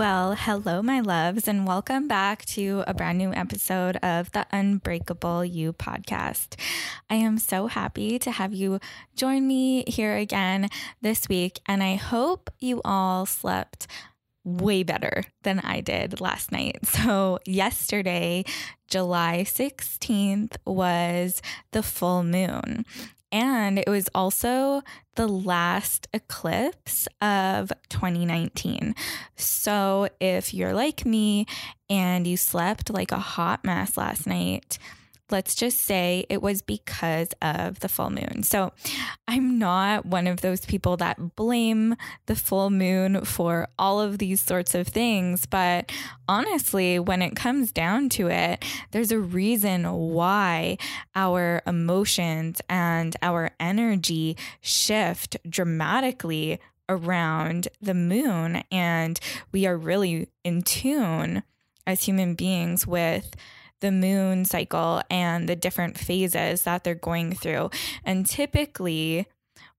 Well, hello, my loves, and welcome back to a brand new episode of the Unbreakable You podcast. I am so happy to have you join me here again this week, and I hope you all slept way better than I did last night. So, yesterday, July 16th, was the full moon. And it was also the last eclipse of 2019. So if you're like me and you slept like a hot mess last night, let's just say it was because of the full moon. So I'm not one of those people that blame the full moon for all of these sorts of things. But honestly, when it comes down to it, there's a reason why our emotions and our energy shift dramatically around the moon. And we are really in tune as human beings with the moon cycle and the different phases that they're going through. And typically,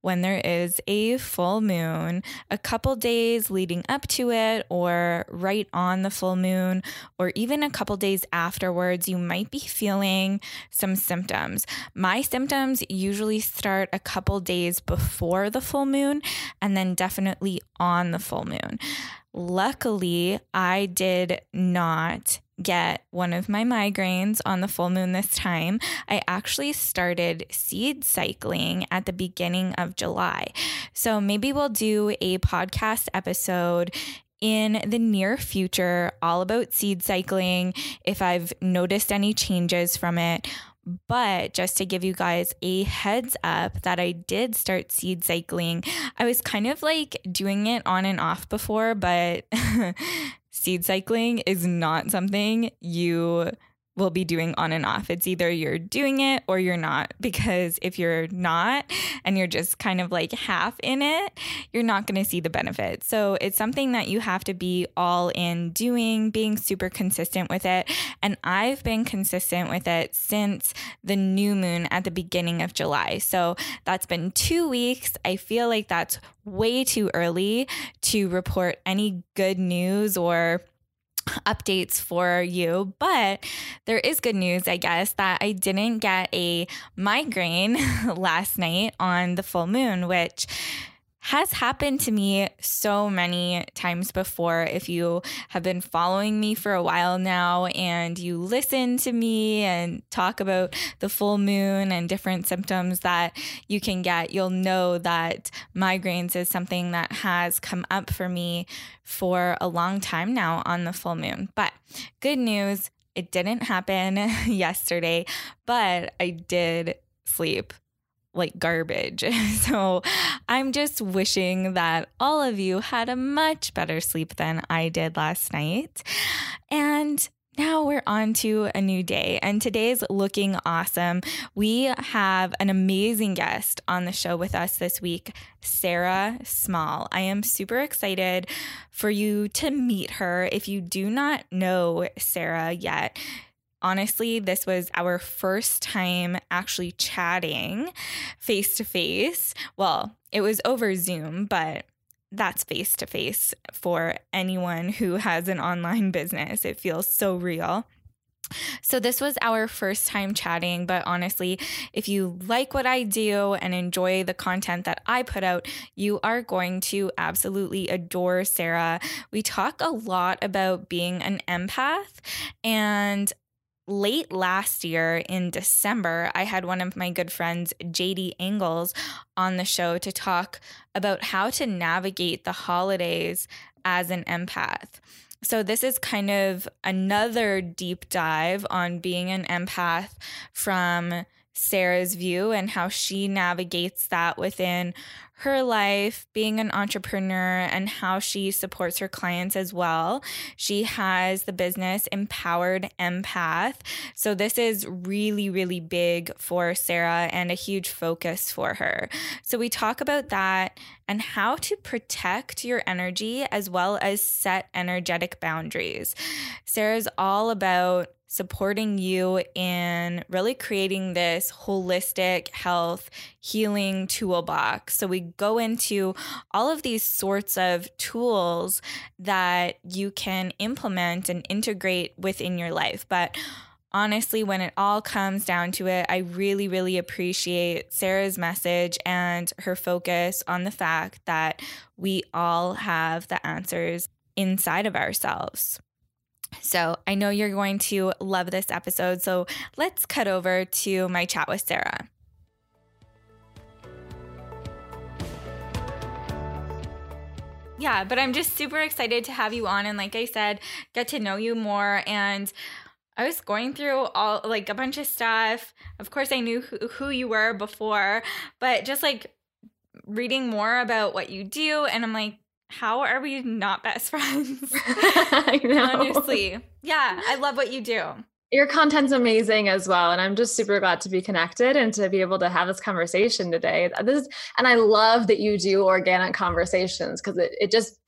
when there is a full moon, a couple days leading up to it, or right on the full moon, or even a couple days afterwards, you might be feeling some symptoms. My symptoms usually start a couple days before the full moon, and then definitely on the full moon. Luckily, I did not get one of my migraines on the full moon this time. I actually started seed cycling at the beginning of July. So maybe we'll do a podcast episode in the near future all about seed cycling if I've noticed any changes from it but just to give you guys a heads up that I did start seed cycling, I was kind of like doing it on and off before, but seed cycling is not something you will be doing on and off. It's either you're doing it or you're not. Because if you're not and you're just kind of like half in it, you're not going to see the benefit. So it's something that you have to be all in doing, being super consistent with it. And I've been consistent with it since the new moon at the beginning of July. So that's been two weeks. I feel like that's way too early to report any good news or updates for you, but there is good news, I guess, that I didn't get a migraine last night on the full moon, which has happened to me so many times before. If you have been following me for a while now and you listen to me and talk about the full moon and different symptoms that you can get, you'll know that migraines is something that has come up for me for a long time now on the full moon. But good news, it didn't happen yesterday, but I did sleep like garbage. So I'm just wishing that all of you had a much better sleep than I did last night. And now we're on to a new day, and today's looking awesome. We have an amazing guest on the show with us this week, Sarah Small. I am super excited for you to meet her. If you do not know Sarah yet, honestly, this was our first time actually chatting face to face. Well, it was over Zoom, but that's face to face for anyone who has an online business. It feels so real. So, this was our first time chatting, but honestly, if you like what I do and enjoy the content that I put out, you are going to absolutely adore Sarah. We talk a lot about being an empath, and late last year in December, I had one of my good friends, JD Angles, on the show to talk about how to navigate the holidays as an empath. So, this is kind of another deep dive on being an empath from Sarah's view and how she navigates that within her life, being an entrepreneur, and how she supports her clients as well. She has the business Empowered Empath. So, this is really, really big for Sarah and a huge focus for her. So, we talk about that and how to protect your energy as well as set energetic boundaries. Sarah's all about supporting you in really creating this holistic health healing toolbox. So, we go into all of these sorts of tools that you can implement and integrate within your life. But honestly, when it all comes down to it, I really, really appreciate Sarah's message and her focus on the fact that we all have the answers inside of ourselves. So I know you're going to love this episode. So let's cut over to my chat with Sarah. Yeah, but I'm just super excited to have you on and like I said, get to know you more and I was going through all like a bunch of stuff. Of course I knew who, who you were before, but just like reading more about what you do and I'm like how are we not best friends? I know. Honestly. Yeah, I love what you do. Your content's amazing as well. And I'm just super glad to be connected and to be able to have this conversation today. This and I love that you do organic conversations because it, it just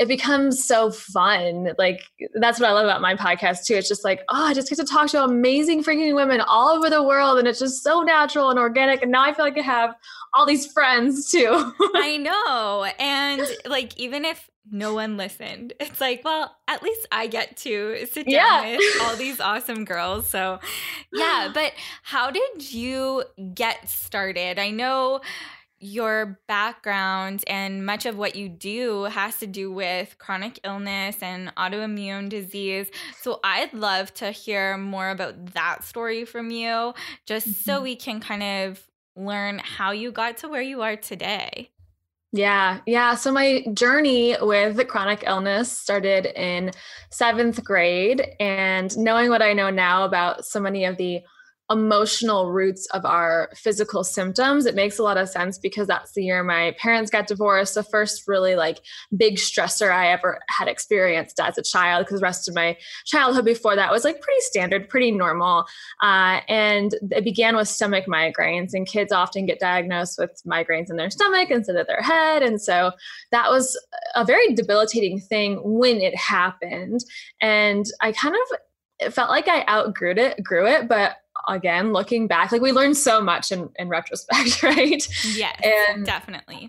it becomes so fun. Like that's what I love about my podcast too. It's just like, oh, I just get to talk to amazing freaking women all over the world and it's just so natural and organic. And now I feel like I have all these friends too. I know. And like even if no one listened, it's like, well, at least I get to sit down yeah. with all these awesome girls. So yeah, but how did you get started? I know your background and much of what you do has to do with chronic illness and autoimmune disease. So I'd love to hear more about that story from you, just mm-hmm. so we can kind of learn how you got to where you are today. Yeah, yeah. So my journey with chronic illness started in seventh grade, and knowing what I know now about so many of the emotional roots of our physical symptoms. It makes a lot of sense because that's the year my parents got divorced. The first really like big stressor i ever had experienced as a child because the rest of my childhood before that was like pretty standard pretty normal. Uh, and it began with stomach migraines and kids often get diagnosed with migraines in their stomach instead of their head. And so that was a very debilitating thing when it happened. And i kind of it felt like I outgrew it, grew it, but again, looking back, like we learned so much in, in retrospect, right? Yes, and definitely.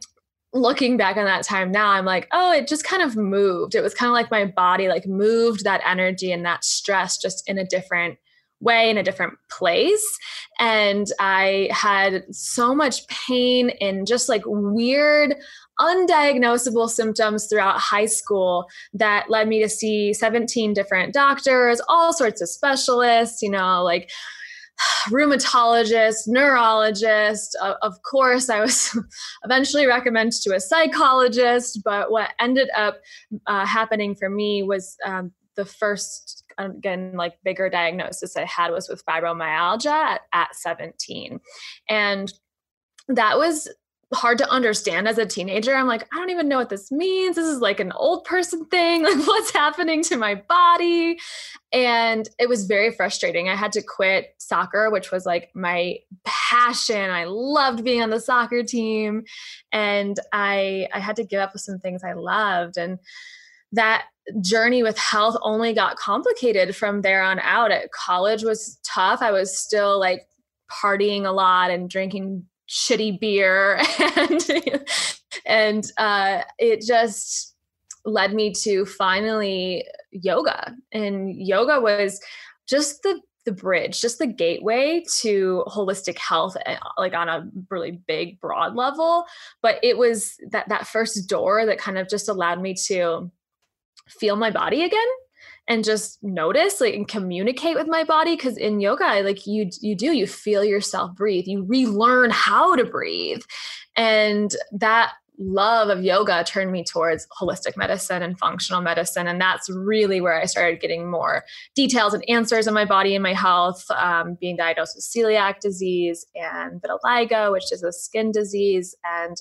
Looking back on that time now, I'm like, oh, it just kind of moved. It was kind of like my body like moved that energy and that stress just in a different way in a different place and i had so much pain and just like weird undiagnosable symptoms throughout high school that led me to see 17 different doctors all sorts of specialists you know like rheumatologist, neurologist. Of course, I was eventually recommended to a psychologist, but what ended up uh, happening for me was um, the first, again, like bigger diagnosis I had was with fibromyalgia at, at 17. And that was hard to understand as a teenager. I'm like, I don't even know what this means. This is like an old person thing. Like, what's happening to my body? And it was very frustrating. I had to quit soccer, which was like my passion. I loved being on the soccer team. And I I had to give up with some things I loved. And that journey with health only got complicated from there on out. At college was tough. I was still like partying a lot and drinking shitty beer and and uh, it just led me to finally yoga. And yoga was just the the bridge just the gateway to holistic health eh, like on a really big broad level. But it was that that first door that kind of just allowed me to feel my body again and just notice like and communicate with my body because in yoga like you you do you feel yourself breathe you relearn how to breathe and that love of yoga turned me towards holistic medicine and functional medicine. And that's really where I started getting more details and answers on my body and my health, um, being diagnosed with celiac disease and vitiligo, which is a skin disease, and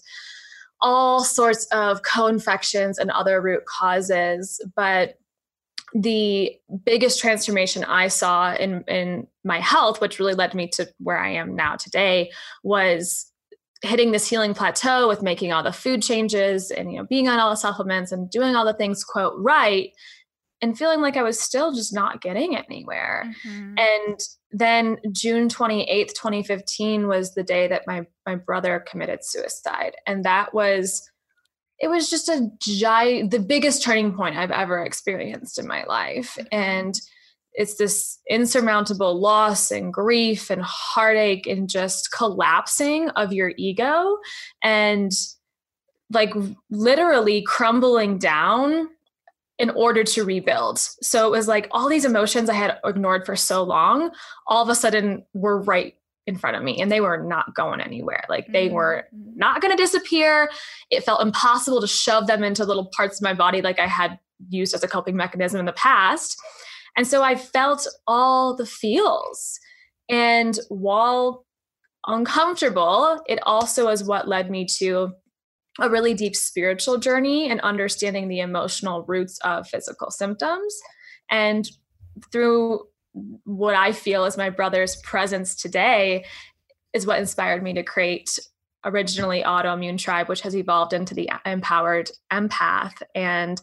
all sorts of co infections and other root causes. But the biggest transformation I saw in, in my health, which really led me to where I am now today, was hitting this healing plateau with making all the food changes and you know being on all the supplements and doing all the things quote right and feeling like I was still just not getting anywhere. Mm-hmm. And then June 28th, 2015 was the day that my my brother committed suicide and that was it was just a giant the biggest turning point I've ever experienced in my life mm-hmm. and it's this insurmountable loss and grief and heartache and just collapsing of your ego and like literally crumbling down in order to rebuild. So it was like all these emotions I had ignored for so long, all of a sudden were right in front of me and they were not going anywhere. Like they mm-hmm. were not going to disappear. It felt impossible to shove them into little parts of my body like I had used as a coping mechanism in the past. And so I felt all the feels. And while uncomfortable, it also is what led me to a really deep spiritual journey and understanding the emotional roots of physical symptoms. And through what I feel is my brother's presence today, is what inspired me to create originally Autoimmune Tribe, which has evolved into the Empowered Empath. And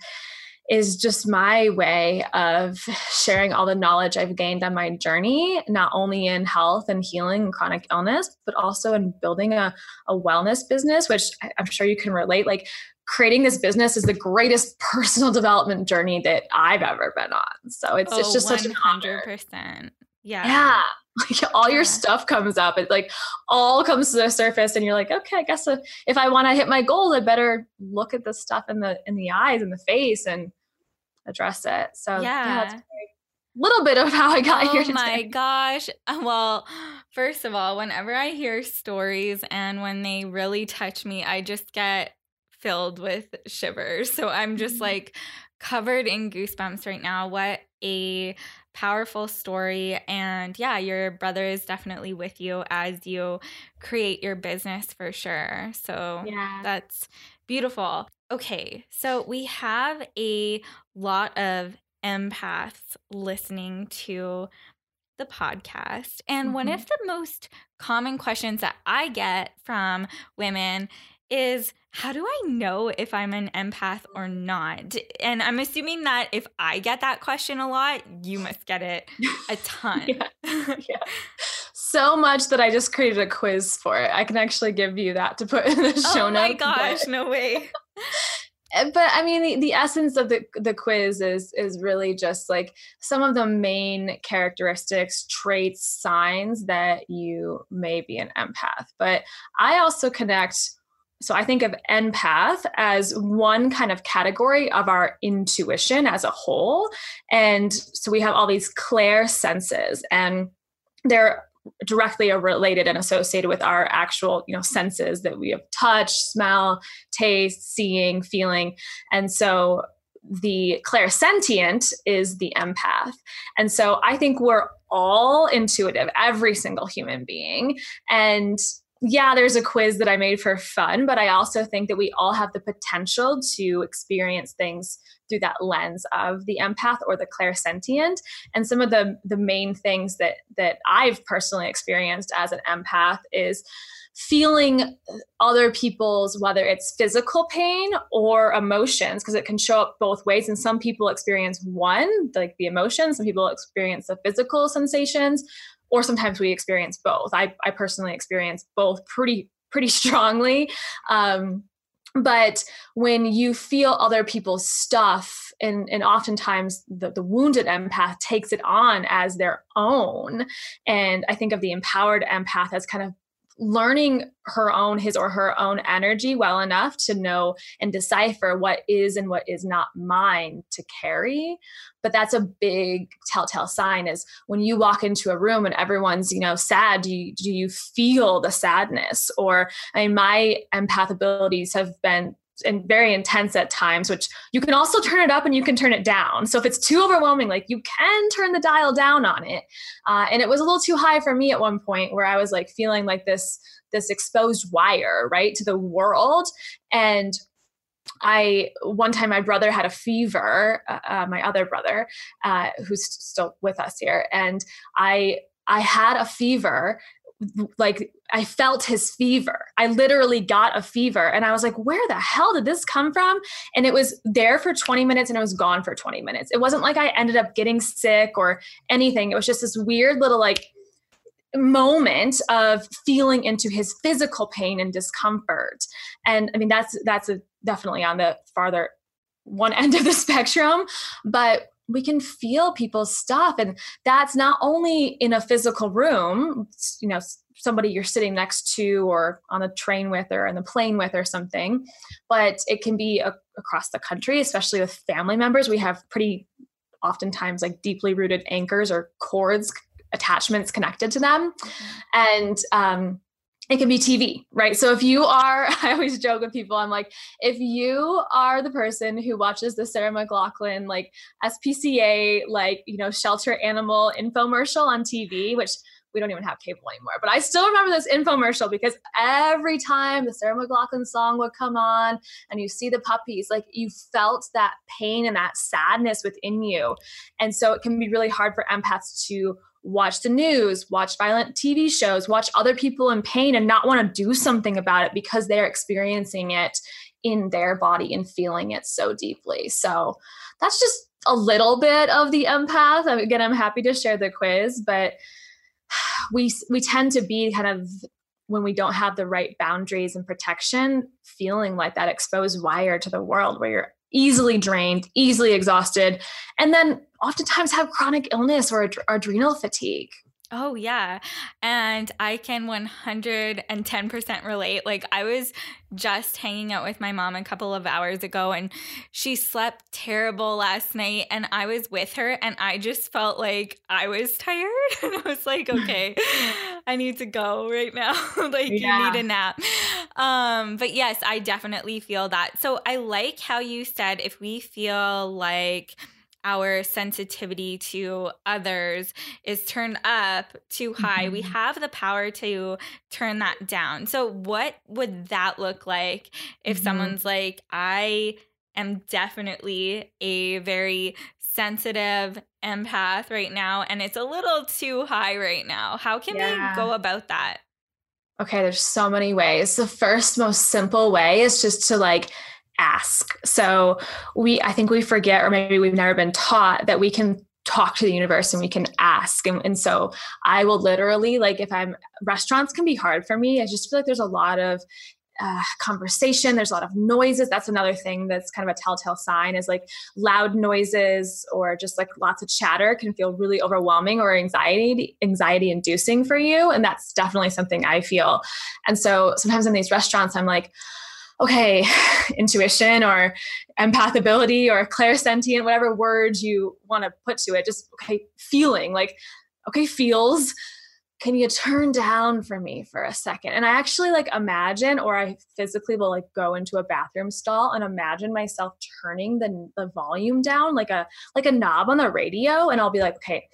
is just my way of sharing all the knowledge I've gained on my journey, not only in health and healing and chronic illness, but also in building a, a wellness business, which I'm sure you can relate. Like creating this business is the greatest personal development journey that I've ever been on. So it's, oh, it's just 100%. such an honor. Yeah. Yeah. Like all your stuff comes up. It like all comes to the surface and you're like, okay, I guess if, if I want to hit my goals, I better look at the stuff in the in the eyes and the face and address it. So yeah, yeah a little bit of how I got oh here. Oh my gosh. Uh, well, first of all, whenever I hear stories and when they really touch me, I just get filled with shivers. So I'm just mm-hmm. like covered in goosebumps right now. What a powerful story. And yeah, your brother is definitely with you as you create your business for sure. So yeah. that's beautiful. Okay, so we have a lot of empaths listening to the podcast. And mm-hmm. one of the most common questions that I get from women is how do I know if I'm an empath or not? And I'm assuming that if I get that question a lot, you must get it a ton. yeah. yeah. So much that I just created a quiz for it. I can actually give you that to put in the show notes. Oh my gosh, but... no way. Eh, but I mean, the, the essence of the, the quiz is is really just like some of the main characteristics, traits, signs that you may be an empath. But I also connect so I think of empath as one kind of category of our intuition as a whole. And so we have all these clair senses and they're directly related and associated with our actual you know senses that we have touch smell taste seeing feeling. And so the clairsentient is the empath. And so i think we're all intuitive every single human being. And yeah, there's a quiz that I made for fun, but I also think that we all have the potential to experience things through that lens of the empath or the clairsentient. And some of the the main things that that I've personally experienced as an empath is feeling other people's whether it's physical pain or emotions because it can show up both ways and some people experience one like the emotions some people experience the physical sensations or sometimes we experience both. I, I personally experience both pretty pretty strongly. Um, but when you feel other people's stuff and, and oftentimes the, the wounded empath takes it on as their own and i think of the empowered empath as kind of learning her own his or her own energy well enough to know and decipher what is and what is not mine to carry. But that's a big telltale sign is when you walk into a room and everyone's you know sad do you, do you feel the sadness? Or i mean my empath abilities have been and very intense at times, which you can also turn it up and you can turn it down. So if it's too overwhelming, like you can turn the dial down on it. Uh, and it was a little too high for me at one point where I was like feeling like this this exposed wire right to the world and I one time my brother had a fever, uh, uh, my other brother, uh, who's still with us here, and I I had a fever like I felt his fever. I literally got a fever and I was like, where the hell did this come from? And it was there for 20 minutes and it was gone for 20 minutes. It wasn't like I ended up getting sick or anything. It was just this weird little like moment of feeling into his physical pain and discomfort. And I mean that's that's a, definitely on the farther one end of the spectrum, but we can feel people's stuff and that's not only in a physical room you know somebody you're sitting next to or on a train with or in the plane with or something but it can be a, across the country especially with family members we have pretty oftentimes like deeply rooted anchors or cords attachments connected to them mm-hmm. and um, it can be TV, right? So if you are, I always joke with people, I'm like, if you are the person who watches the Sarah McLachlan like SPCA, like, you know, shelter animal infomercial on TV, which we don't even have cable anymore. But I still remember this infomercial because every time the Sarah McLachlan song would come on and you see the puppies, like you felt that pain and that sadness within you. And so it can be really hard for empaths to watch the news, watch violent TV shows, watch other people in pain and not want to do something about it because they're experiencing it in their body and feeling it so deeply. So that's just a little bit of the empath. Again, I'm happy to share the quiz, but we we tend to be kind of when we don't have the right boundaries and protection, feeling like that exposed wire to the world where you're easily drained, easily exhausted, and then oftentimes have chronic illness or ad- adrenal fatigue. Oh, yeah. And I can 110% relate. Like, I was just hanging out with my mom a couple of hours ago, and she slept terrible last night. And I was with her, and I just felt like I was tired. And I was like, okay, I need to go right now. like, yeah. you need a nap. Um, but yes, I definitely feel that. So I like how you said if we feel like, our sensitivity to others is turned up too high, mm-hmm. we have the power to turn that down. So, what would that look like if mm-hmm. someone's like, I am definitely a very sensitive empath right now, and it's a little too high right now? How can yeah. they go about that? Okay, there's so many ways. The first, most simple way is just to like, ask. So we, I think we forget, or maybe we've never been taught that we can talk to the universe and we can ask. And, and so I will literally, like, if I'm, restaurants can be hard for me. I just feel like there's a lot of uh, conversation. There's a lot of noises. That's another thing that's kind of a telltale sign is like loud noises or just like lots of chatter can feel really overwhelming or anxiety anxiety inducing for you. And that's definitely something I feel. And so sometimes in these restaurants, I'm like, okay, intuition or empathability or clairsentient, whatever words you want to put to it, just okay, feeling like, okay, feels. Can you turn down for me for a second? And I actually like imagine, or I physically will like go into a bathroom stall and imagine myself turning the, the volume down like a like a knob on the radio, and I'll be like, okay,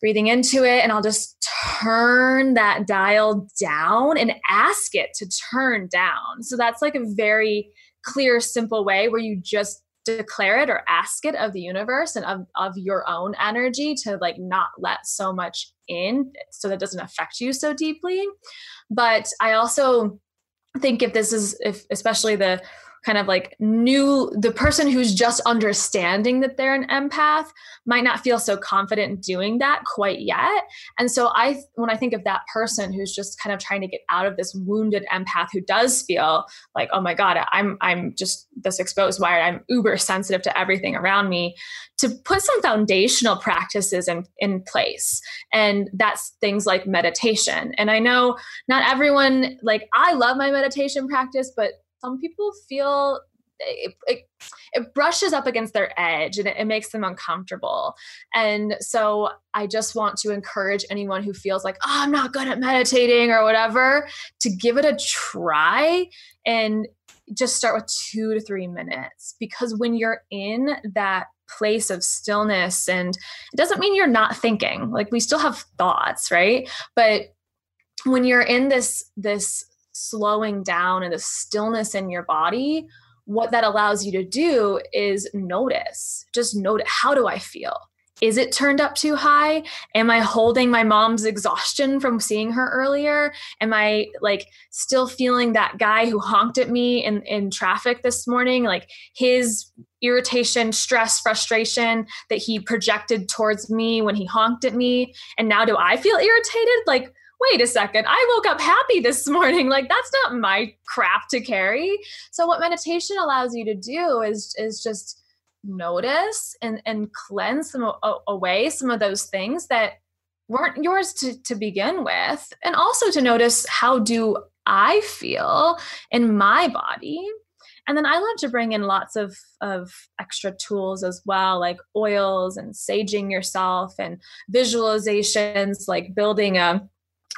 breathing into it and I'll just turn that dial down and ask it to turn down. So that's like a very clear, simple way where you just declare it or ask it of the universe and of, of your own energy to like not let so much in so that doesn't affect you so deeply. But I also think if this is if especially the kind of like new the person who's just understanding that they're an empath might not feel so confident in doing that quite yet. And so i when i think of that person who's just kind of trying to get out of this wounded empath who does feel like oh my god i'm i'm just this exposed wired i'm uber sensitive to everything around me to put some foundational practices in, in place. And that's things like meditation. And i know not everyone like i love my meditation practice but some people feel it, it, it, brushes up against their edge and it, it, makes them uncomfortable. And so I just want to encourage anyone who feels like, oh, I'm not good at meditating or whatever, to give it a try and just start with two to three minutes. Because when you're in that place of stillness, and it doesn't mean you're not thinking, like we still have thoughts, right? But when you're in this, this, slowing down and the stillness in your body, what that allows you to do is notice. Just note how do I feel? Is it turned up too high? Am I holding my mom's exhaustion from seeing her earlier? Am I like still feeling that guy who honked at me in, in traffic this morning? Like his irritation, stress, frustration that he projected towards me when he honked at me. And now do I feel irritated? Like, wait a second, I woke up happy this morning. Like that's not my crap to carry. So what meditation allows you to do is is just notice and and cleanse some away some of those things that weren't yours to, to begin with and also to notice how do i feel in my body and then i love to bring in lots of of extra tools as well like oils and saging yourself and visualizations like building a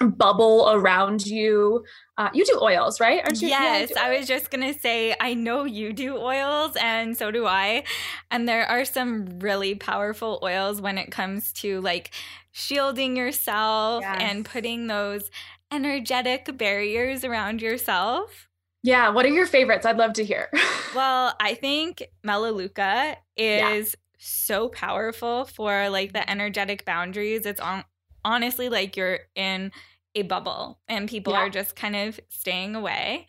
bubble around you. Uh, you do oils, right? Aren't you? Yes, I was just gonna say I know you do oils, and so do I. And there are some really powerful oils when it comes to like shielding yourself yes. and putting those energetic barriers around yourself. Yeah, what are your favorites? I'd love to hear. well, I think Melaleuca is yeah. so powerful for like the energetic boundaries. It's on honestly like you're in a bubble and people yeah. are just kind of staying away.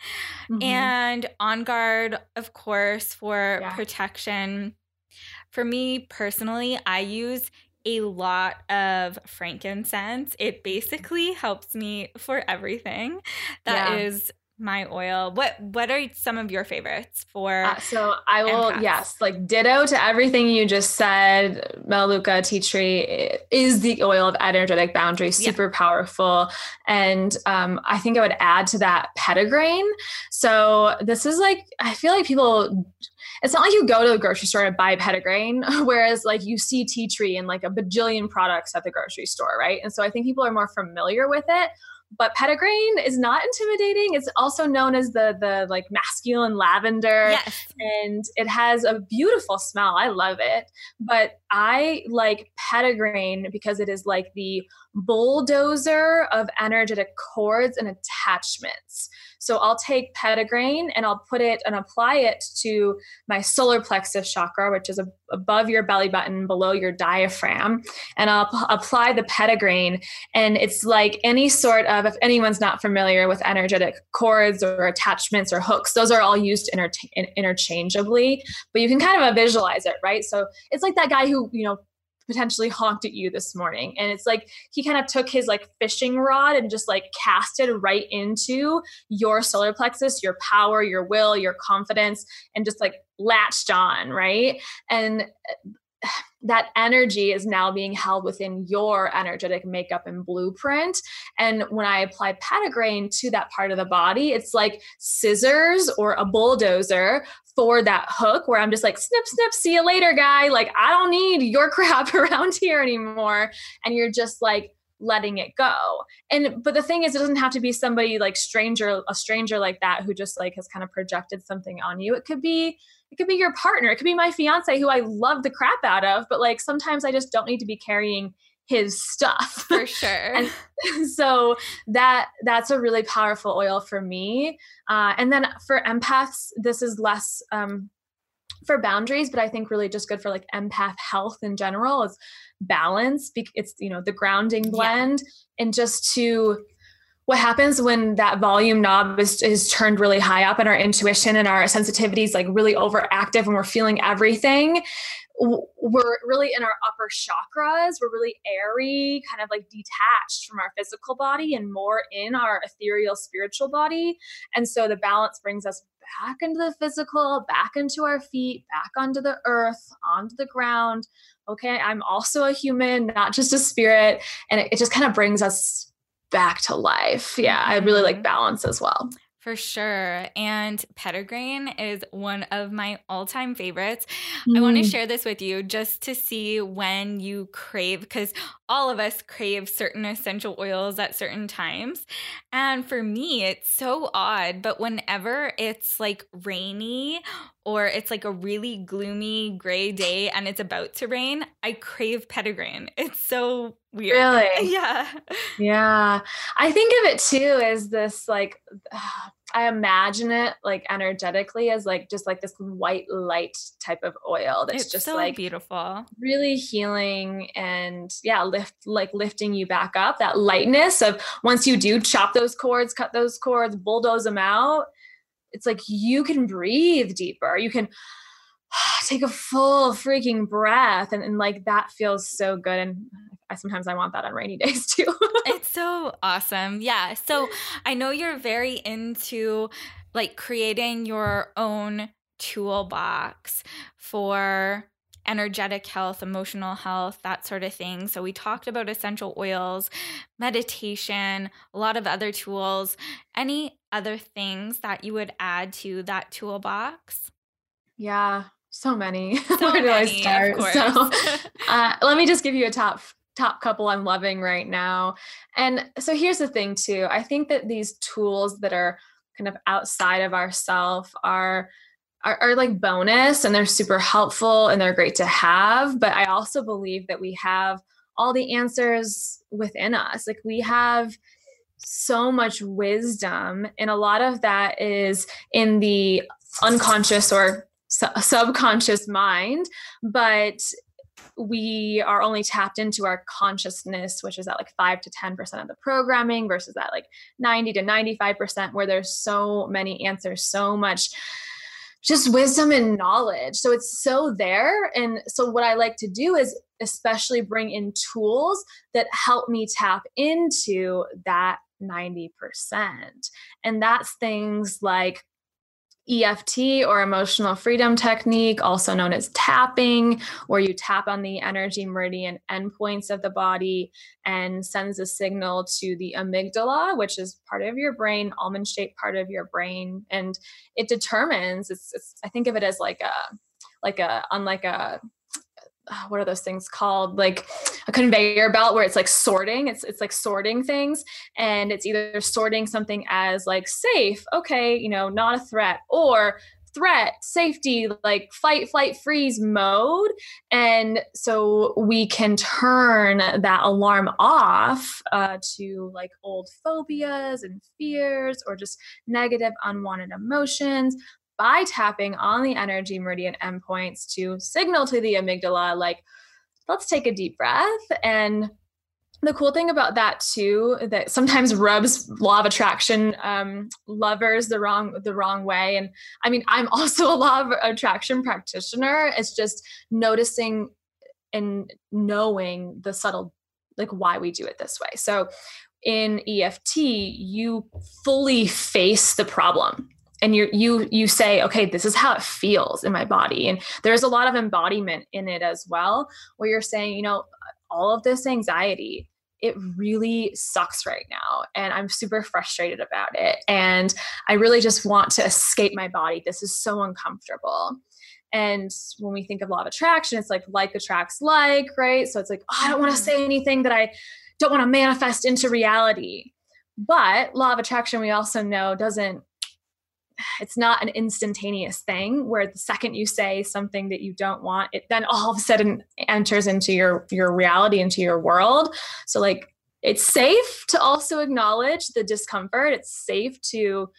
Mm-hmm. And on guard, of course, for yeah. protection. For me personally, I use a lot of frankincense. It basically helps me for everything. That yeah. is my oil. What what are some of your favorites for? Uh, so I will yes, like ditto to everything you just said. Melaleuca tea tree is the oil of energetic boundary, super yeah. powerful, and um, I think I would add to that petitgrain. So this is like I feel like people. It's not like you go to the grocery store and buy petitgrain, whereas like you see tea tree in like a bajillion products at the grocery store, right? And so I think people are more familiar with it but petitgrain is not intimidating. It's also known as the the like masculine lavender, yes. and it has a beautiful smell. I love it. But I like petitgrain because it is like the bulldozer of energetic cords and attachments. So I'll take petitgrain and I'll put it and apply it to my solar plexus chakra, which is a, above your belly button, below your diaphragm. And I'll p- apply the petitgrain. And it's like any sort of, if anyone's not familiar with energetic cords or attachments or hooks, those are all used inter- interchangeably, but you can kind of visualize it, right? So it's like that guy who, you know, potentially honked at you this morning. And it's like he kind of took his like fishing rod and just like cast it right into your solar plexus your power your will your confidence and just like latched on right? And that energy is now being held within your energetic makeup and blueprint. And when I apply petitgrain to that part of the body, it's like scissors or a bulldozer for that hook where I'm just like, snip, snip, see you later, guy. Like, I don't need your crap around here anymore. And you're just like, letting it go. And but the thing is it doesn't have to be somebody like stranger a stranger like that who just like has kind of projected something on you. It could be it could be your partner. It could be my fiance who I love the crap out of, but like sometimes I just don't need to be carrying his stuff. For sure. and so that that's a really powerful oil for me. Uh, and then for empaths, this is less um, for boundaries, but I think really just good for like empath health in general is balance. It's you know the grounding blend, yeah. and just to what happens when that volume knob is, is turned really high up and our intuition and our sensitivity is like really overactive and we're feeling everything we're really in our upper chakras we're really airy kind of like detached from our physical body and more in our ethereal spiritual body and so the balance brings us back into the physical back into our feet back onto the earth onto the ground okay i'm also a human not just a spirit and it, it just kind of brings us back to life. Yeah, I really like mm-hmm. balance as well. For sure. And Petitgrain is one of my all time favorites. Mm. I want to share this with you just to see when you crave, because all of us crave certain essential oils at certain times. And for me, it's so odd, but whenever it's like rainy or it's like a really gloomy gray day and it's about to rain, I crave Petitgrain. It's so weird. Really? Yeah. Yeah. I think of it too as this like I imagine it like energetically as like just like this white light type of oil that's it's just so like beautiful. Really healing and yeah, lift like lifting you back up. That lightness of once you do chop those cords, cut those cords, bulldoze them out, it's like you can breathe deeper. You can take a full freaking breath and, and like that feels so good and I sometimes I want that on rainy days too. it's so awesome. Yeah. So I know you're very into like creating your own toolbox for energetic health, emotional health, that sort of thing. So we talked about essential oils, meditation, a lot of other tools. Any other things that you would add to that toolbox? Yeah, so many. So Where many, do I start? So uh, let me just give you a top top couple I'm loving right now. And so here's the thing too. I think that these tools that are kind of outside of ourself are are, are like bonus and they're super helpful and they're great to have. But I also believe that we have all the answers within us. Like we have so much wisdom, and a lot of that is in the unconscious or su- subconscious mind. But we are only tapped into our consciousness, which is at like 5 to 10% of the programming versus that like 90 to 95%, where there's so many answers, so much just wisdom and knowledge. So it's so there. And so what I like to do is especially bring in tools that help me tap into that 90%. And that's things like EFT or emotional freedom technique, also known as tapping, where you tap on the energy meridian endpoints of the body and sends a signal to the amygdala, which is part of your brain, almond shaped part of your brain. And it determines, it's, it's, I think of it as like a, like a, unlike a what are those things called? Like a conveyor belt where it's like sorting. It's it's like sorting things. And it's either sorting something as like safe okay you know not a threat or threat safety like fight flight freeze mode. And so we can turn that alarm off uh, to like old phobias and fears or just negative unwanted emotions by tapping on the energy meridian endpoints to signal to the amygdala, like, let's take a deep breath. And the cool thing about that too that sometimes rubs law of attraction um, lovers the wrong the wrong way. And i mean i'm also a law of attraction practitioner. It's just noticing and knowing the subtle like why we do it this way. So in eft you fully face the problem and you you you say okay this is how it feels in my body. And there's a lot of embodiment in it as well where you're saying you know all of this anxiety it really sucks right now and i'm super frustrated about it. And i really just want to escape my body. This is so uncomfortable. And when we think of law of attraction it's like like attracts like right? So it's like oh, i don't want to mm-hmm. say anything that i don't want to manifest into reality. But law of attraction we also know doesn't it's not an instantaneous thing where the second you say something that you don't want it then all of a sudden enters into your your reality into your world. So like it's safe to also acknowledge the discomfort. It's safe to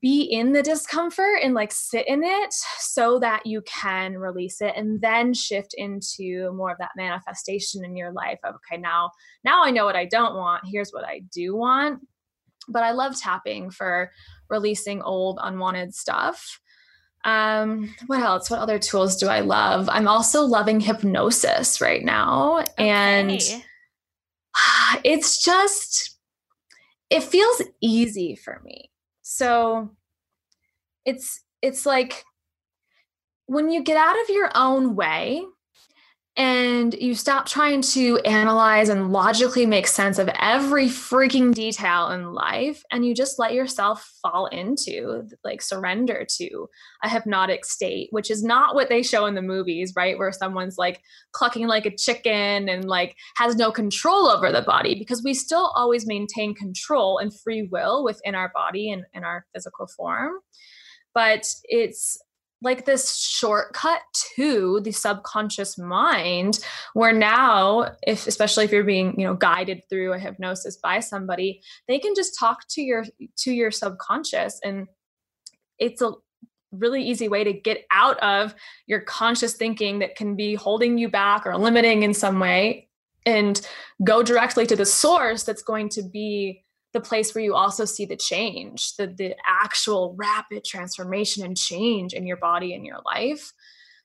be in the discomfort and like sit in it so that you can release it and then shift into more of that manifestation in your life of okay now now i know what i don't want. Here's what i do want but I love tapping for releasing old unwanted stuff. Um, what else? What other tools do I love? I'm also loving hypnosis right now. Okay. And it's just, it feels easy for me. So it's, it's like when you get out of your own way and you stop trying to analyze and logically make sense of every freaking detail in life and you just let yourself fall into like surrender to a hypnotic state which is not what they show in the movies right? Where someone's like clucking like a chicken and like has no control over the body because we still always maintain control and free will within our body and in our physical form. But it's like this shortcut to the subconscious mind where now if especially if you're being you know guided through a hypnosis by somebody they can just talk to your to your subconscious. And it's a really easy way to get out of your conscious thinking that can be holding you back or limiting in some way and go directly to the source that's going to be the place where you also see the change, the the actual rapid transformation and change in your body and your life.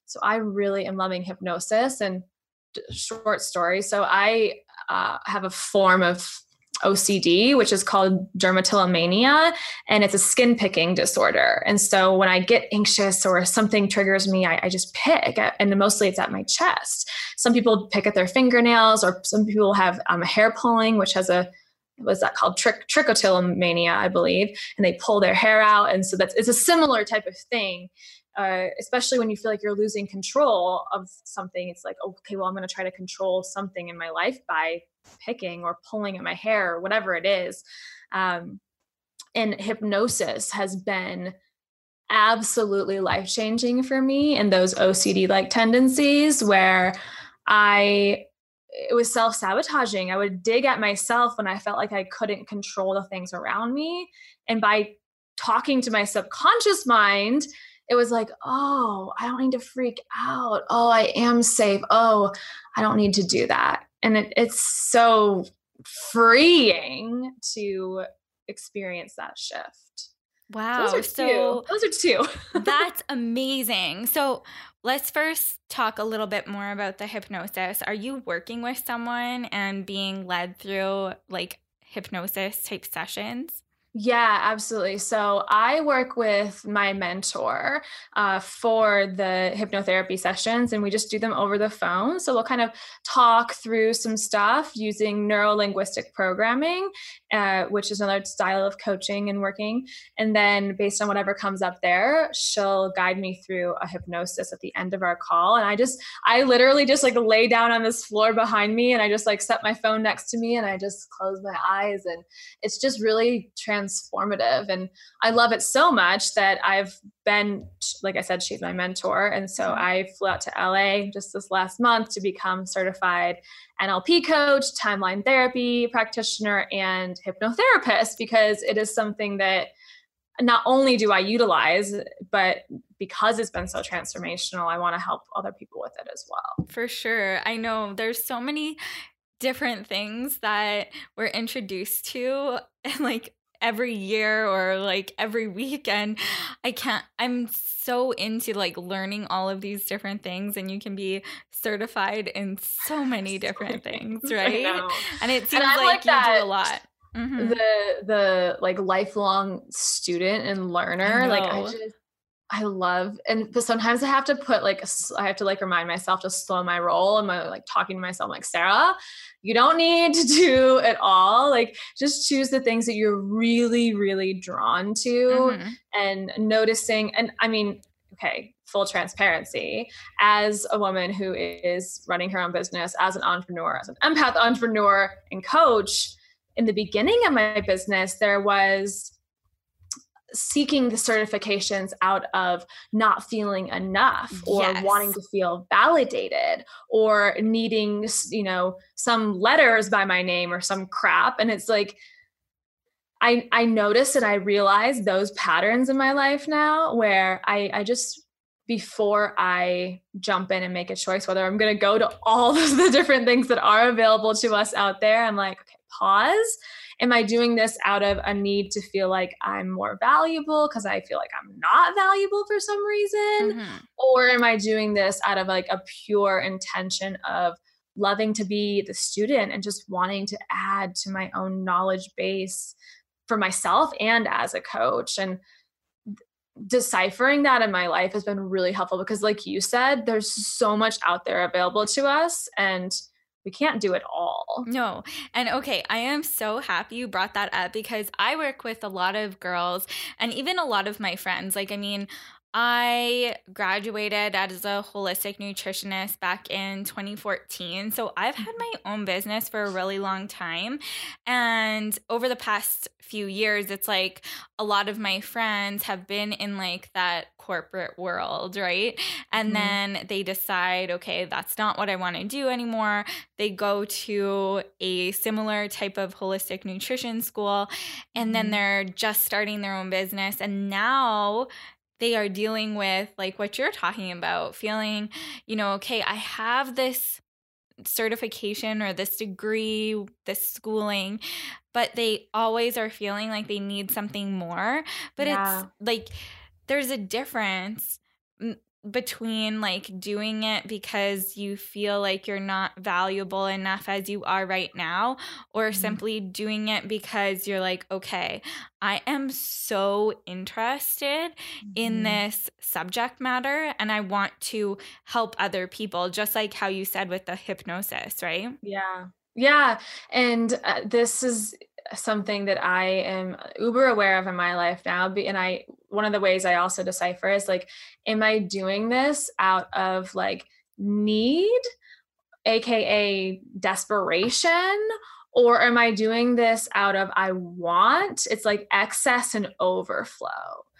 So I really am loving hypnosis and short story. So I uh, have a form of OCD, which is called dermatillomania, and it's a skin picking disorder. And so when I get anxious or something triggers me, I, I, just pick, and mostly it's at my chest. Some people pick at their fingernails, or some people have um, hair pulling, which has a was that called trick trichotillomania, I believe, and they pull their hair out, and so that's it's a similar type of thing. Uh, especially when you feel like you're losing control of something, it's like, okay, well, I'm going to try to control something in my life by picking or pulling at my hair or whatever it is. Um, and hypnosis has been absolutely life changing for me and those OCD like tendencies where I it was self sabotaging. I would dig at myself when I felt like I couldn't control the things around me. And by talking to my subconscious mind, it was like, oh, I don't need to freak out. Oh, I am safe. Oh, I don't need to do that. And it, it's so freeing to experience that shift. Wow. So those are so two. Those are two. that's amazing. So let's first talk a little bit more about the hypnosis. Are you working with someone and being led through like hypnosis type sessions? Yeah, absolutely. So I work with my mentor uh, for the hypnotherapy sessions, and we just do them over the phone. So we'll kind of talk through some stuff using neuro linguistic programming, uh, which is another style of coaching and working. And then, based on whatever comes up there, she'll guide me through a hypnosis at the end of our call. And I just, I literally just like lay down on this floor behind me, and I just like set my phone next to me, and I just close my eyes, and it's just really trans transformative. And I love it so much that I've been, like I said, she's my mentor. And so mm-hmm. I flew out to LA just this last month to become certified NLP coach, timeline therapy practitioner, and hypnotherapist because it is something that not only do I utilize, but because it's been so transformational, I want to help other people with it as well. For sure. I know there's so many different things that we're introduced to and like every year or like every weekend i can't i'm so into like learning all of these different things and you can be certified in so many different things. right? and it seems and like, like you do a lot. Mm-hmm. the the like lifelong student and learner I like i just I love, and but sometimes I have to put like, I have to like remind myself to slow my roll. and my like talking to myself, like, Sarah, you don't need to do it all. Like, just choose the things that you're really, really drawn to mm-hmm. and noticing. And I mean, okay, full transparency as a woman who is running her own business, as an entrepreneur, as an empath entrepreneur and coach, in the beginning of my business, there was seeking the certifications out of not feeling enough or yes. wanting to feel validated or needing you know some letters by my name or some crap and it's like i i notice and i realize those patterns in my life now where i i just before i jump in and make a choice whether i'm going to go to all of the different things that are available to us out there i'm like okay pause. Am I doing this out of a need to feel like I'm more valuable because I feel like I'm not valuable for some reason? Mm-hmm. Or am I doing this out of like a pure intention of loving to be the student and just wanting to add to my own knowledge base for myself and as a coach? And deciphering that in my life has been really helpful because like you said there's so much out there available to us and we can't do it all. No. And okay, I am so happy you brought that up because I work with a lot of girls and even a lot of my friends. Like, I mean, I graduated as a holistic nutritionist back in 2014. So I've had my own business for a really long time. And over the past few years, it's like a lot of my friends have been in like that corporate world, right? And mm-hmm. then they decide, okay, that's not what I want to do anymore. They go to a similar type of holistic nutrition school and then mm-hmm. they're just starting their own business. And now they are dealing with like what you're talking about, feeling, you know, okay, I have this certification or this degree, this schooling, but they always are feeling like they need something more. But yeah. it's like there's a difference between like doing it because you feel like you're not valuable enough as you are right now or mm-hmm. simply doing it because you're like okay I am so interested mm-hmm. in this subject matter and I want to help other people just like how you said with the hypnosis right yeah yeah and uh, this is something that I am uber aware of in my life now. And I, one of the ways I also decipher is like, am I doing this out of like need, AKA desperation? Or am I doing this out of I want? It's like excess and overflow.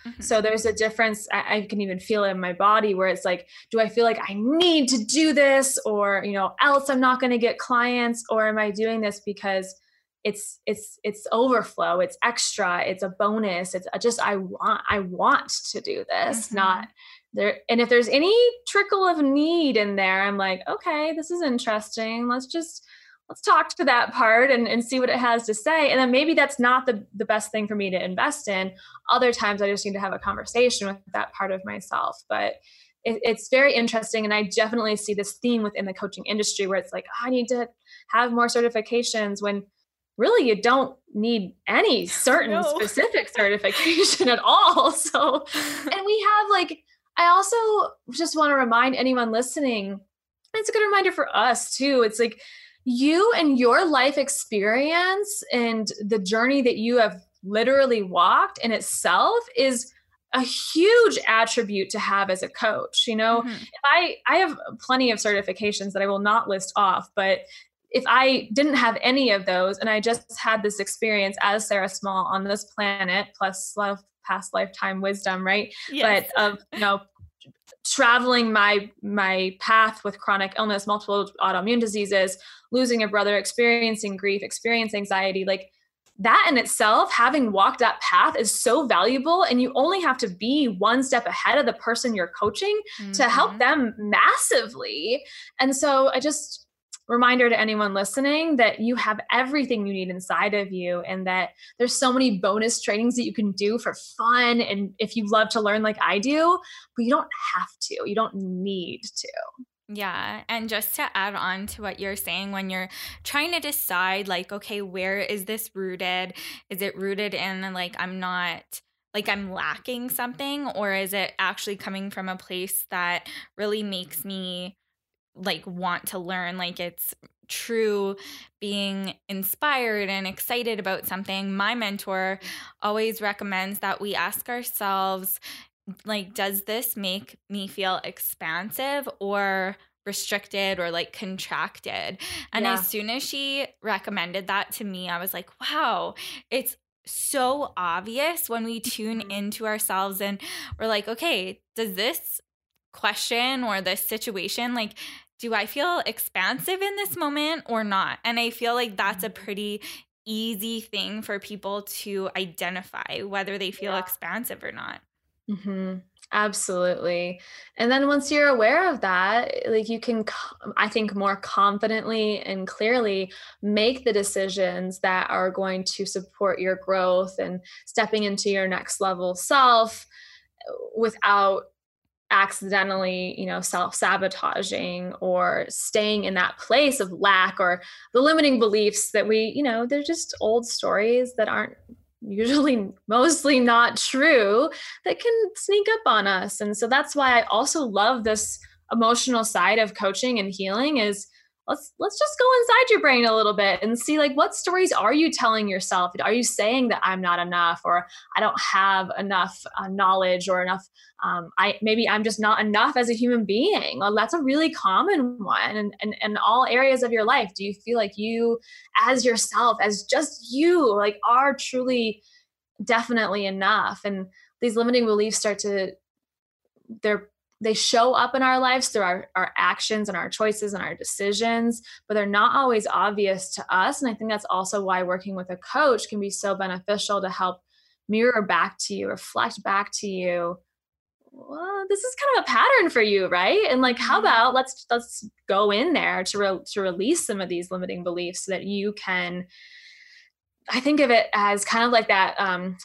Mm-hmm. So there's a difference. I, I, can even feel it in my body where it's like, do I feel like I need to do this or, you know, else I'm not going to get clients? Or am I doing this because it's it's it's overflow it's extra it's a bonus it's just i want i want to do this mm-hmm. not there and if there's any trickle of need in there i'm like okay this is interesting let's just let's talk to that part and, and see what it has to say and then maybe that's not the, the best thing for me to invest in other times i just need to have a conversation with that part of myself but it, it's very interesting and i definitely see this theme within the coaching industry where it's like oh, i need to have more certifications when really you don't need any certain no. specific certification at all. So, and we have like, I also just want to remind anyone listening, it's a good reminder for us too. It's like you and your life experience and the journey that you have literally walked in itself is a huge attribute to have as a coach you know mm-hmm. i i have plenty of certifications that i will not list off but if I didn't have any of those and I just had this experience as Sarah Small on this planet, plus love past lifetime wisdom, right? Yes. But of you know traveling my my path with chronic illness, multiple autoimmune diseases, losing a brother, experiencing grief, experiencing anxiety, like that in itself, having walked that path is so valuable. And you only have to be one step ahead of the person you're coaching mm-hmm. to help mm-hmm. them massively. And so I just reminder to anyone listening that you have everything you need inside of you and that there's so many bonus trainings that you can do for fun and if you love to learn like I do, but you don't have to. You don't need to. Yeah. And just to add on to what you're saying, when you're trying to decide, like, okay, where is this rooted? Is it rooted in, like, I'm not, like, I'm lacking something? Or is it actually coming from a place that really makes me like want to learn like it's true being inspired and excited about something my mentor always recommends that we ask ourselves like does this make me feel expansive or restricted or like contracted and yeah. as soon as she recommended that to me i was like wow it's so obvious when we tune mm-hmm. into ourselves and we're like okay does this question or this situation like do I feel expansive in this moment or not? And I feel like that's a mm-hmm. pretty easy thing for people to identify whether they feel yeah. expansive or not. Mm-hmm. Absolutely. And then once you're aware of that, like you can, I think, more confidently and clearly make the decisions that are going to support your growth and stepping into your next level self without accidentally you know self-sabotaging or staying in that place of lack or the limiting beliefs that we you know they're just old stories that aren't usually mostly not true that can sneak up on us. And so that's why i also love this emotional side of coaching and healing is let's let's just go inside your brain a little bit and see like what stories are you telling yourself? Are you saying that i'm not enough or i don't have enough uh, knowledge or enough um, i maybe i'm just not enough as a human being? Well that's a really common one and in, in, in all areas of your life. Do you feel like you as yourself as just you like are truly definitely enough? And these limiting beliefs start to they're they show up in our lives through our, our actions and our choices and our decisions, but they're not always obvious to us. And I think that's also why working with a coach can be so beneficial to help mirror back to you, reflect back to you. Well, this is kind of a pattern for you, right? And like, how mm-hmm. about let's let's go in there to re- to release some of these limiting beliefs so that you can. I think of it as kind of like that um,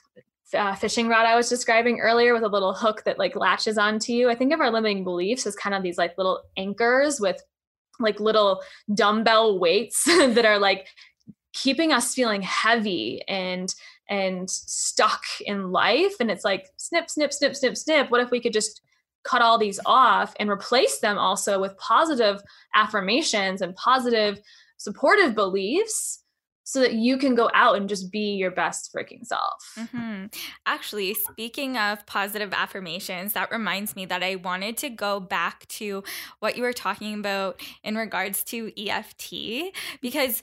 uh, fishing rod I was describing earlier with a little hook that like latches onto you. I think of our limiting beliefs as kind of these like little anchors with like little dumbbell weights that are like keeping us feeling heavy and and stuck in life. And it's like snip snip snip snip snip. What if we could just cut all these off and replace them also with positive affirmations and positive supportive beliefs so that you can go out and just be your best freaking self. Mm-hmm. Actually, speaking of positive affirmations, that reminds me that I wanted to go back to what you were talking about in regards to EFT because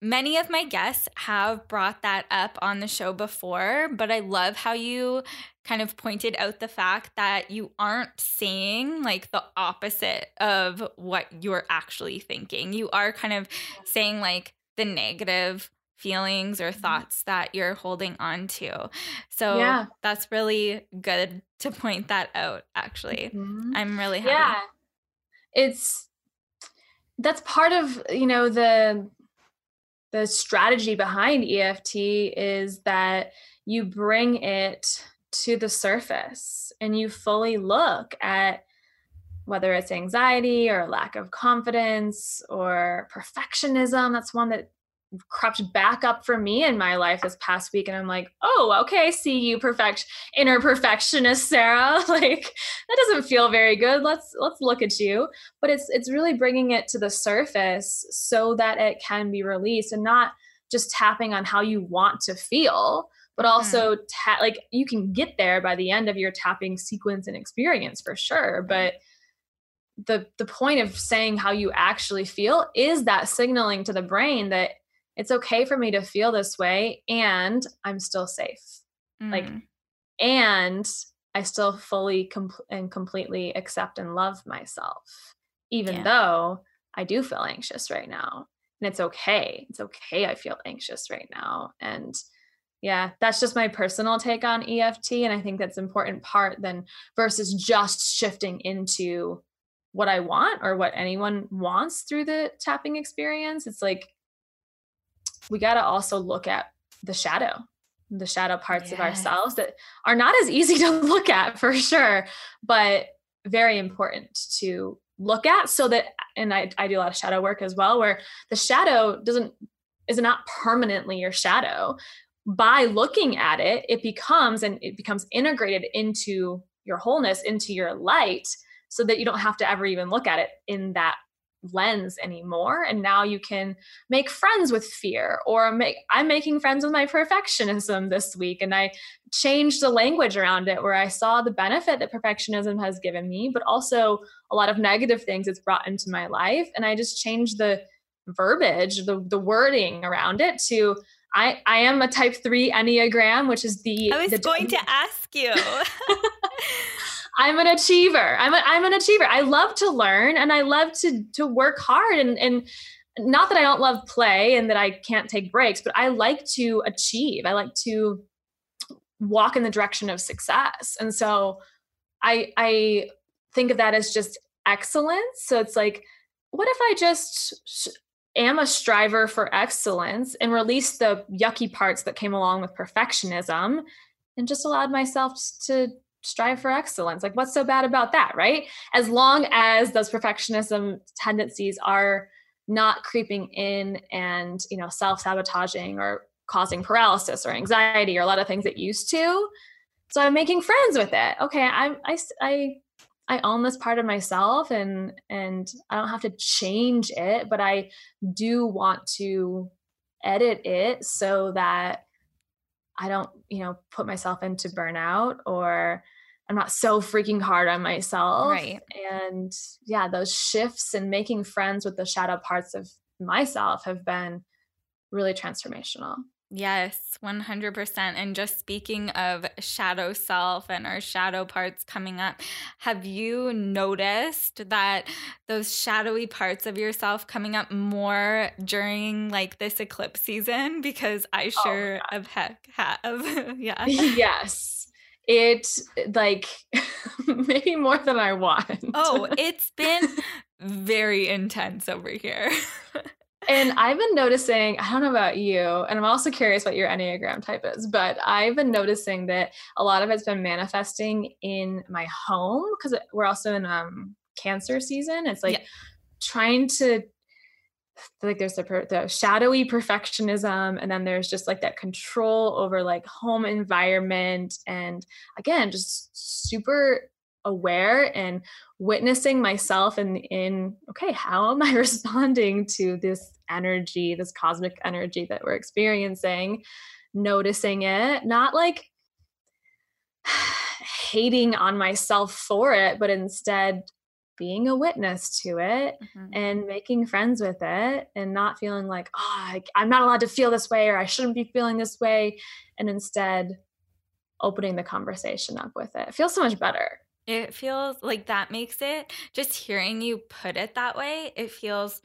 many of my guests have brought that up on the show before, but I love how you kind of pointed out the fact that you aren't saying like the opposite of what you're actually thinking. You are kind of saying like the negative feelings or mm-hmm. thoughts that you're holding on to. So yeah. that's really good to point that out actually. Mm-hmm. I'm really happy. Yeah. It's that's part of, you know, the the strategy behind EFT is that you bring it to the surface and you fully look at whether it's anxiety or lack of confidence or perfectionism. That's one that crept back up for me in my life this past week and i'm like oh okay see you perfect inner perfectionist sarah like that doesn't feel very good let's let's look at you but it's it's really bringing it to the surface so that it can be released and not just tapping on how you want to feel but mm-hmm. also ta- like you can get there by the end of your tapping sequence and experience for sure but the the point of saying how you actually feel is that signaling to the brain that it's okay for me to feel this way and i'm still safe mm. like and i still fully com- and completely accept and love myself even yeah. though i do feel anxious right now and it's okay it's okay i feel anxious right now and yeah that's just my personal take on eft and i think that's important part then versus just shifting into what I want or what anyone wants through the tapping experience. It's like we got to also look at the shadow, the shadow parts yes. of ourselves that are not as easy to look at for sure, but very important to look at so that and I, I do a lot of shadow work as well where the shadow doesn't is not permanently your shadow by looking at it it becomes and it becomes integrated into your wholeness into your light so that you don't have to ever even look at it in that lens anymore and now you can make friends with fear or make i'm making friends with my perfectionism this week and i changed the language around it where i saw the benefit that perfectionism has given me but also a lot of negative things it's brought into my life and i just changed the verbiage the, the wording around it to I, I am a type three Enneagram, which is the. I was the, going to ask you. I'm an achiever. I'm a, I'm an achiever. I love to learn and I love to to work hard and and not that I don't love play and that I can't take breaks, but I like to achieve. I like to walk in the direction of success. And so I I think of that as just excellence. So it's like, what if I just am a striver for excellence and release the yucky parts that came along with perfectionism and just allowed myself to strive for excellence. Like, what's so bad about that, right? As long as those perfectionism tendencies are not creeping in and, you know, self sabotaging or causing paralysis or anxiety or a lot of things it used to. So I'm making friends with it. Okay, I'm, I, I I own this part of myself and and I don't have to change it, but I do want to edit it so that I don't, you know, put myself into burnout or I'm not so freaking hard on myself. Right. And yeah, those shifts and making friends with the shadow parts of myself have been really transformational. Yes, 100%. And just speaking of shadow self and our shadow parts coming up, have you noticed that those shadowy parts of yourself coming up more during like this eclipse season? Because I oh sure oh, of heck have. yeah. Yes. It like maybe more than I want. oh, it's been very intense over here and I've been noticing, I don't know about you, and I'm also curious what your Enneagram type is, but I've been noticing that a lot of it's been manifesting in my home because we're also in um cancer season. It's like yeah. trying to like there's the, the shadowy perfectionism and then there's just like that control over like home environment and again just super aware and witnessing myself and in, okay how am i responding to this energy this cosmic energy that we're experiencing noticing it not like hating on myself for it but instead being a witness to it mm-hmm. and making friends with it and not feeling like oh i'm not allowed to feel this way or i shouldn't be feeling this way and instead opening the conversation up with it. It feels so much better. It feels like that makes it, just hearing you put it that way, it feels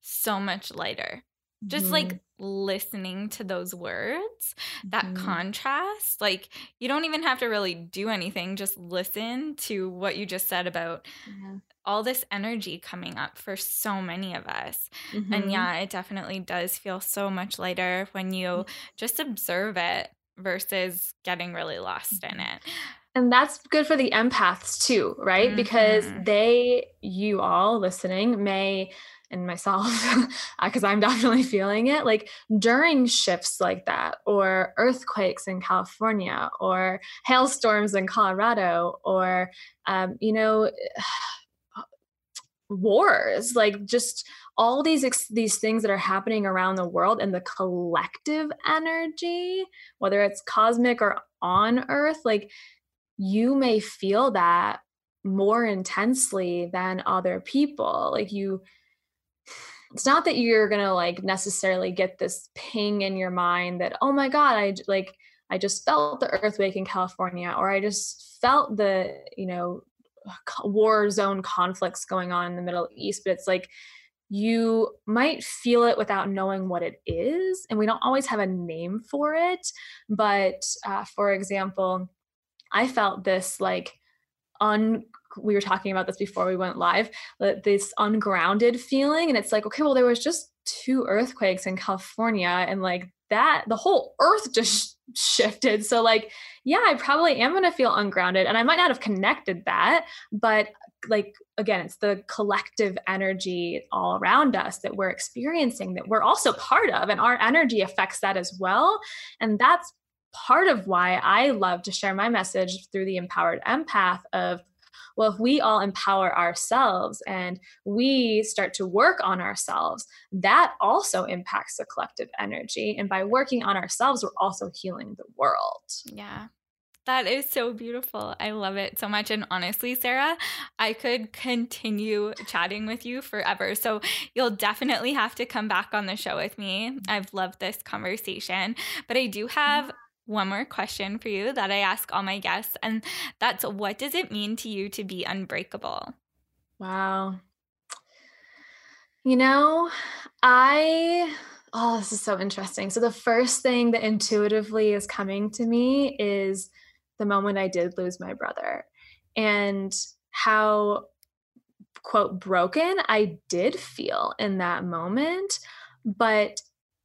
so much lighter. Mm-hmm. Just like listening to those words, that mm-hmm. contrast, like you don't even have to really do anything, just listen to what you just said about yeah. all this energy coming up for so many of us. Mm-hmm. And yeah, it definitely does feel so much lighter when you just observe it versus getting really lost in mm-hmm. it and that's good for the empaths too right mm-hmm. because they you all listening may and myself because i'm definitely feeling it like during shifts like that or earthquakes in california or hailstorms in colorado or um, you know wars like just all these ex- these things that are happening around the world and the collective energy whether it's cosmic or on earth like you may feel that more intensely than other people like you it's not that you're to like necessarily get this ping in your mind that oh my god i like i just felt the earthquake in california or i just felt the you know war zone conflicts going on in the middle east but it's like you might feel it without knowing what it is and we don't always have a name for it but uh, for example I felt this like un we were talking about this before we went live, uh, this ungrounded feeling. And it's like, okay, well, there was just two earthquakes in California and like that, the whole earth just shifted. So, like, yeah, I probably am going to feel ungrounded. And I might not have connected that, but like, again, it's the collective energy all around us that we're experiencing that we're also part of. And our energy affects that as well. And that's part of why I love to share my message through the empowered empath of well, if we all empower ourselves and we start to work on ourselves, that also impacts the collective energy. And by working on ourselves, we're also healing the world. Yeah. That is so beautiful. I love it so much. And honestly, Sarah, I could continue chatting with you forever. So you'll definitely have to come back on the show with me. I've loved this conversation. But I do mm-hmm. have one more question for you that I ask all my guests, and that's what does it mean to you to be unbreakable? Wow. You know, I Oh, this is so interesting. So, the first thing that intuitively is coming to me is the moment I did lose my brother and how, quote, broken I did feel in that moment. But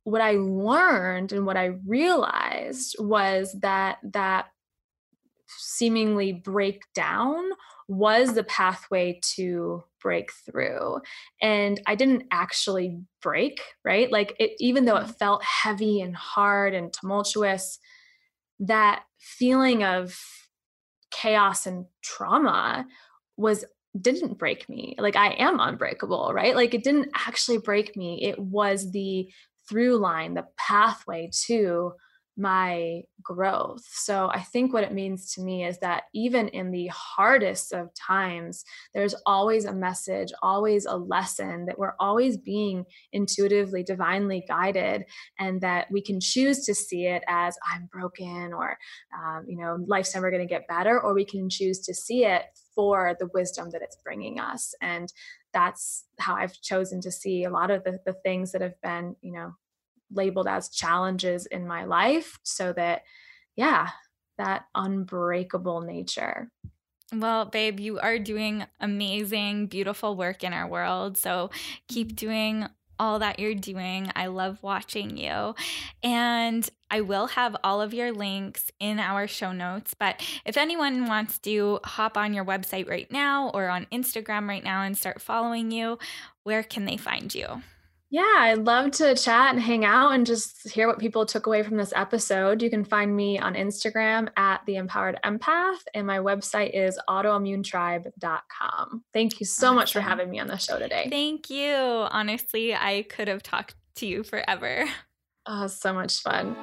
what I learned and what I realized was that that seemingly breakdown was the pathway to breakthrough and i didn't actually break right? Like it, even though it mm-hmm. felt heavy and hard and tumultuous that feeling of chaos and trauma was didn't break me. Like i am unbreakable right? Like it didn't actually break me. It was the through line the pathway to my growth. So I think what it means to me is that even in the hardest of times, there's always a message, always a lesson that we're always being intuitively, divinely guided, and that we can choose to see it as I'm broken or, um, you know, life's never going to get better, or we can choose to see it for the wisdom that it's bringing us. And that's how I've chosen to see a lot of the, the things that have been, you know, labeled as challenges in my life so that yeah that unbreakable nature well, babe, you are doing amazing, beautiful work in our world. So keep mm-hmm. doing all that you're doing. I love watching you. And I will have all of your links in our show notes. But if anyone wants to hop on your website right now or on Instagram right now and start following you, where can they find you? Yeah, I'd love to chat and hang out and just hear what people took away from this episode. You can find me on Instagram at the empowered empath, and my website is autoimmunetribe.com. Thank you so awesome. much for having me on the show today. Thank you. Honestly, I could have talked to you forever. Oh, so much fun.